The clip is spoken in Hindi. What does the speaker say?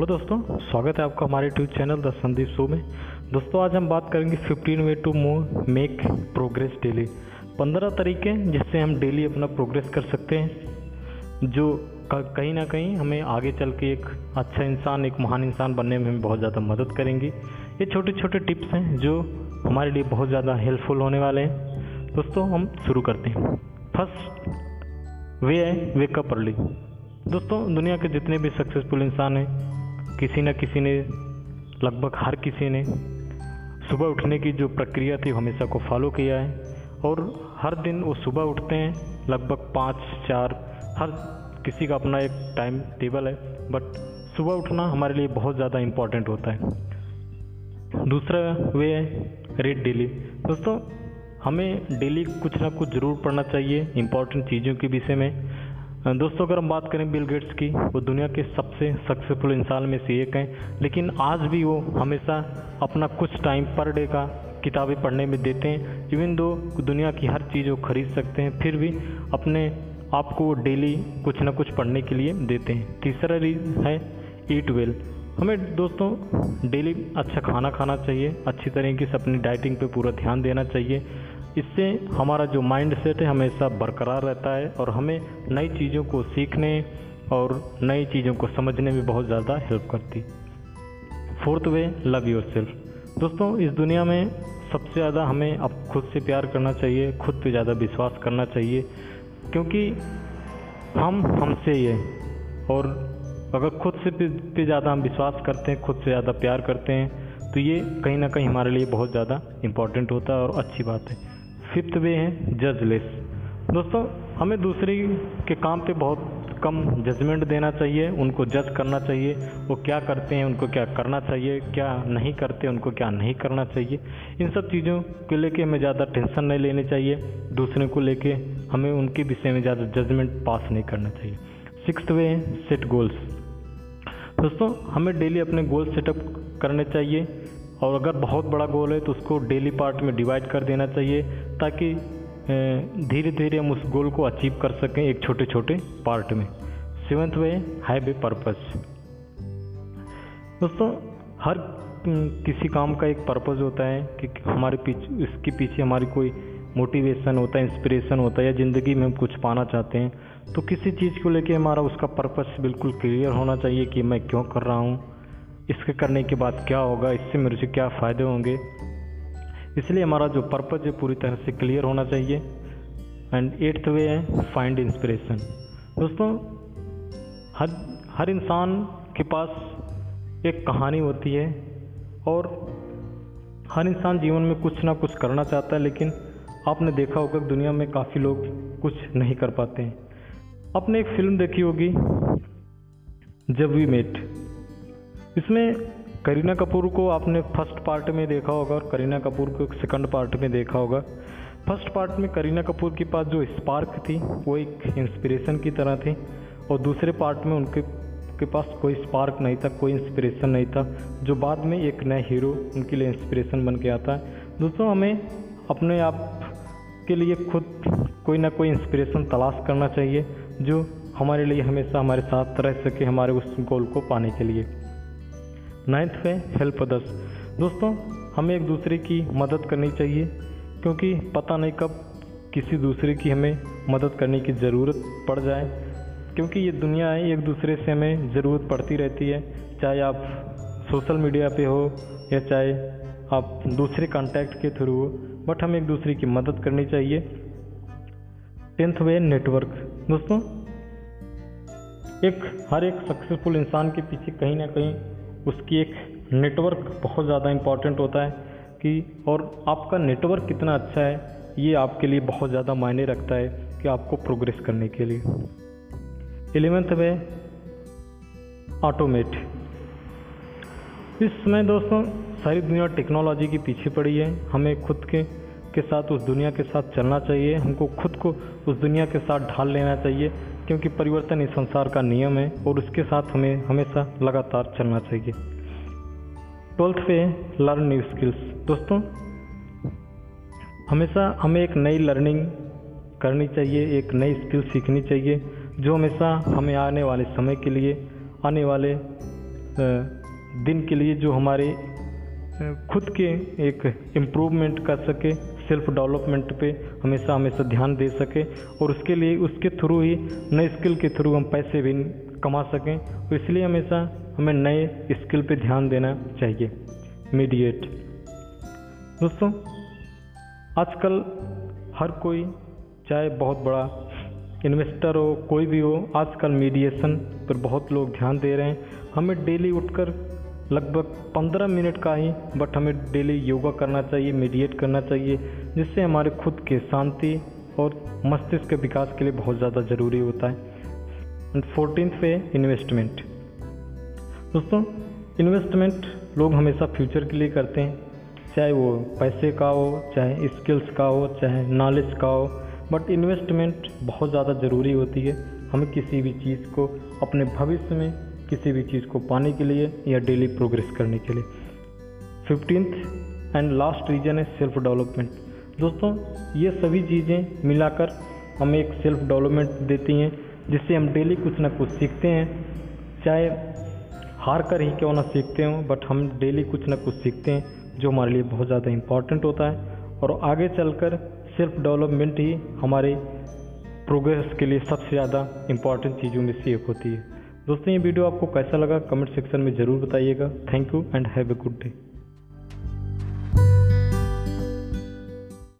हेलो दोस्तों, स्वागत है आपका हमारे YouTube channel the Sandeep show में। दोस्तों, आज हम बात करेंगे 15 way to more make progress daily. 15 तरीके जिससे हम डेली अपना प्रोग्रेस कर सकते हैं, जो कहीं ना कहीं हमें आगे चल के एक अच्छा इंसान, एक महान इंसान बनने में हमें बहुत ज़्यादा मदद करेंगी। ये छोटे छोटे टिप्स हैं, जो हमारे लिए बहुत ज़्यादा हेल्पफुल होने वाले हैं। दोस्तों, हम शुरू करते हैं। फ़र्स्ट वे है, वेकअप अर्ली। दोस्तों, दुनिया के जितने भी सक्सेसफुल इंसान हैं किसी न किसी ने, लगभग हर किसी ने सुबह उठने की जो प्रक्रिया थी हमेशा को फॉलो किया है। और हर दिन वो सुबह उठते हैं, लगभग पाँच, चार, हर किसी का अपना एक टाइम टेबल है। बट सुबह उठना हमारे लिए बहुत ज़्यादा इंपॉर्टेंट होता है। दूसरा वे है रेड डेली दोस्तों, हमें डेली कुछ ना कुछ ज़रूर पढ़ना चाहिए। इम्पोर्टेंट चीज़ों के विषय में दोस्तों, अगर हम बात करें बिल गेट्स की, वो दुनिया के सबसे सक्सेसफुल इंसान में से एक हैं। लेकिन आज भी वो हमेशा अपना कुछ टाइम पर डे का किताबें पढ़ने में देते हैं। इवन दो दुनिया की हर चीज़ वो खरीद सकते हैं, फिर भी अपने आप को वो डेली कुछ ना कुछ पढ़ने के लिए देते हैं। तीसरा रीज़न है ईट वेल हमें दोस्तों डेली अच्छा खाना खाना चाहिए। अच्छी तरीके से अपनी डाइटिंग पे पूरा ध्यान देना चाहिए। इससे हमारा जो माइंड सेट है हमेशा बरकरार रहता है और हमें नई चीज़ों को सीखने और नई चीज़ों को समझने में बहुत ज़्यादा हेल्प करती fourth way love yourself दोस्तों, इस दुनिया में सबसे ज़्यादा हमें अब खुद से प्यार करना चाहिए, खुद पे ज़्यादा विश्वास करना चाहिए, क्योंकि हम हमसे ही है। और अगर खुद से पे ज़्यादा हम विश्वास करते हैं, खुद से ज़्यादा प्यार करते हैं तो ये कहीं ना कहीं हमारे लिए बहुत ज़्यादा इंपॉर्टेंट होता है और अच्छी बात है। फिफ्थ वे है जजलेस दोस्तों, हमें दूसरे के काम पे बहुत कम जजमेंट देना चाहिए, उनको जज करना चाहिए, वो क्या करते हैं, उनको क्या करना चाहिए, क्या नहीं करते, उनको क्या नहीं करना चाहिए। इन सब चीज़ों को लेके हमें ज़्यादा टेंशन नहीं लेनी चाहिए। दूसरे को लेके हमें उनके विषय में ज़्यादा जजमेंट पास नहीं करना चाहिए। सिक्स वे है सेट गोल्स दोस्तों, हमें डेली अपने गोल सेटअप करने चाहिए। और अगर बहुत बड़ा गोल है तो उसको डेली पार्ट में डिवाइड कर देना चाहिए। ताकि धीरे धीरे हम उस गोल को अचीव कर सकें एक छोटे छोटे पार्ट में। Seventh way have a purpose दोस्तों, हर किसी काम का एक पर्पज़ होता है कि हमारे पीछे इसके पीछे हमारी कोई मोटिवेशन होता है इंस्पिरेशन होता है या ज़िंदगी में हम कुछ पाना चाहते हैं तो किसी चीज़ को लेके हमारा उसका पर्पस बिल्कुल क्लियर होना चाहिए कि मैं क्यों कर रहा हूँ, इसके करने के बाद क्या होगा, इससे मेरे से क्या फ़ायदे होंगे। इसलिए हमारा जो पर्पज़ है, पूरी तरह से क्लियर होना चाहिए। एंड एट्थ वे है फाइंड इंस्पिरेशन दोस्तों, हर हर इंसान के पास एक कहानी होती है और हर इंसान जीवन में कुछ ना कुछ करना चाहता है, लेकिन आपने देखा होगा दुनिया में काफ़ी लोग कुछ नहीं कर पाते हैं। आपने एक फ़िल्म देखी होगी, जब वी मेट इसमें करीना कपूर को आपने फ़र्स्ट पार्ट में देखा होगा और करीना कपूर को सेकंड पार्ट में देखा होगा। फ़र्स्ट पार्ट में करीना कपूर के पास जो स्पार्क थी, वो एक इंस्पिरेशन की तरह थी और दूसरे पार्ट में उनके, के पास कोई स्पार्क नहीं था, कोई इंस्पिरेशन नहीं था, जो बाद में एक नया हीरो उनके लिए इंस्पिरेशन बन के आता है। दोस्तों, हमें अपने आप के लिए खुद कोई ना कोई इंस्पिरेशन तलाश करना चाहिए, जो हमारे लिए हमेशा हमारे साथ रह सके, हमारे उस गोल को पाने के लिए। नाइन्थ है हेल्प अदर्स दोस्तों, हमें एक दूसरे की मदद करनी चाहिए, क्योंकि पता नहीं कब किसी दूसरे की हमें मदद करने की ज़रूरत पड़ जाए, क्योंकि ये दुनिया है, एक दूसरे से हमें ज़रूरत पड़ती रहती है। चाहे आप सोशल मीडिया पे हो, या चाहे आप दूसरे कांटेक्ट के थ्रू हो बट हमें एक दूसरे की मदद करनी चाहिए। टेंथ वे नेटवर्क दोस्तों, एक, हर एक सक्सेसफुल इंसान के पीछे कहीं ना कहीं उसकी एक नेटवर्क बहुत ज़्यादा इंपॉर्टेंट होता है कि, और आपका नेटवर्क कितना अच्छा है, ये आपके लिए बहुत ज़्यादा मायने रखता है कि आपको प्रोग्रेस करने के लिए। एलिवेंथ में ऑटोमेट इस समय दोस्तों, सारी दुनिया टेक्नोलॉजी के पीछे पड़ी है। हमें खुद के के साथ, उस दुनिया के साथ चलना चाहिए। हमको खुद को उस दुनिया के साथ ढाल लेना चाहिए। क्योंकि परिवर्तन इस संसार का नियम है और उसके साथ हमें हमेशा लगातार चलना चाहिए। ट्वेल्थ पे लर्न न्यू स्किल्स दोस्तों, हमेशा हमें एक नई लर्निंग करनी चाहिए, एक नई स्किल सीखनी चाहिए, जो हमेशा हमें आने वाले समय के लिए, आने वाले दिन के लिए, जो हमारे खुद के एक इम्प्रूवमेंट कर सके सेल्फ डेवलपमेंट पे हमेशा हमेशा ध्यान दे सके और उसके लिए, उसके थ्रू ही नए स्किल के थ्रू हम पैसे भी कमा सकें। तो इसलिए हमेशा हमें नए स्किल पे ध्यान देना चाहिए। मीडिएट दोस्तों, आजकल हर कोई, चाहे बहुत बड़ा इन्वेस्टर हो, कोई भी हो, आजकल मीडिएशन पर बहुत लोग ध्यान दे रहे हैं। हमें डेली उठकर लगभग पंद्रह मिनट का ही बट हमें डेली योगा करना चाहिए मेडिएट करना चाहिए, जिससे हमारे खुद के शांति और मस्तिष्क के विकास के लिए बहुत ज़्यादा ज़रूरी होता है। एंड फोर्टीन पे इन्वेस्टमेंट दोस्तों इन्वेस्टमेंट लोग हमेशा फ्यूचर के लिए करते हैं। चाहे वो पैसे का हो, चाहे स्किल्स का हो, चाहे नॉलेज का हो बट इन्वेस्टमेंट बहुत ज़्यादा ज़रूरी होती है। हमें किसी भी चीज़ को अपने भविष्य में किसी भी चीज़ को पाने के लिए या डेली प्रोग्रेस करने के लिए। फिफ्टींथ एंड लास्ट रीजन है सेल्फ डेवलपमेंट दोस्तों, ये सभी चीज़ें मिलाकर हमें एक सेल्फ डेवलपमेंट देती हैं, जिससे हम डेली कुछ ना कुछ सीखते हैं। चाहे हार कर ही क्यों ना सीखते हों बट हम डेली कुछ ना कुछ सीखते हैं, जो हमारे लिए बहुत ज़्यादा इंपॉर्टेंट होता है। और आगे चलकर सेल्फ डेवलपमेंट ही हमारे प्रोग्रेस के लिए सबसे ज़्यादा इंपॉर्टेंट चीज़ों में से एक होती है। दोस्तों, ये वीडियो आपको कैसा लगा? कमेंट सेक्शन में ज़रूर बताइएगा। Thank you and have a good day.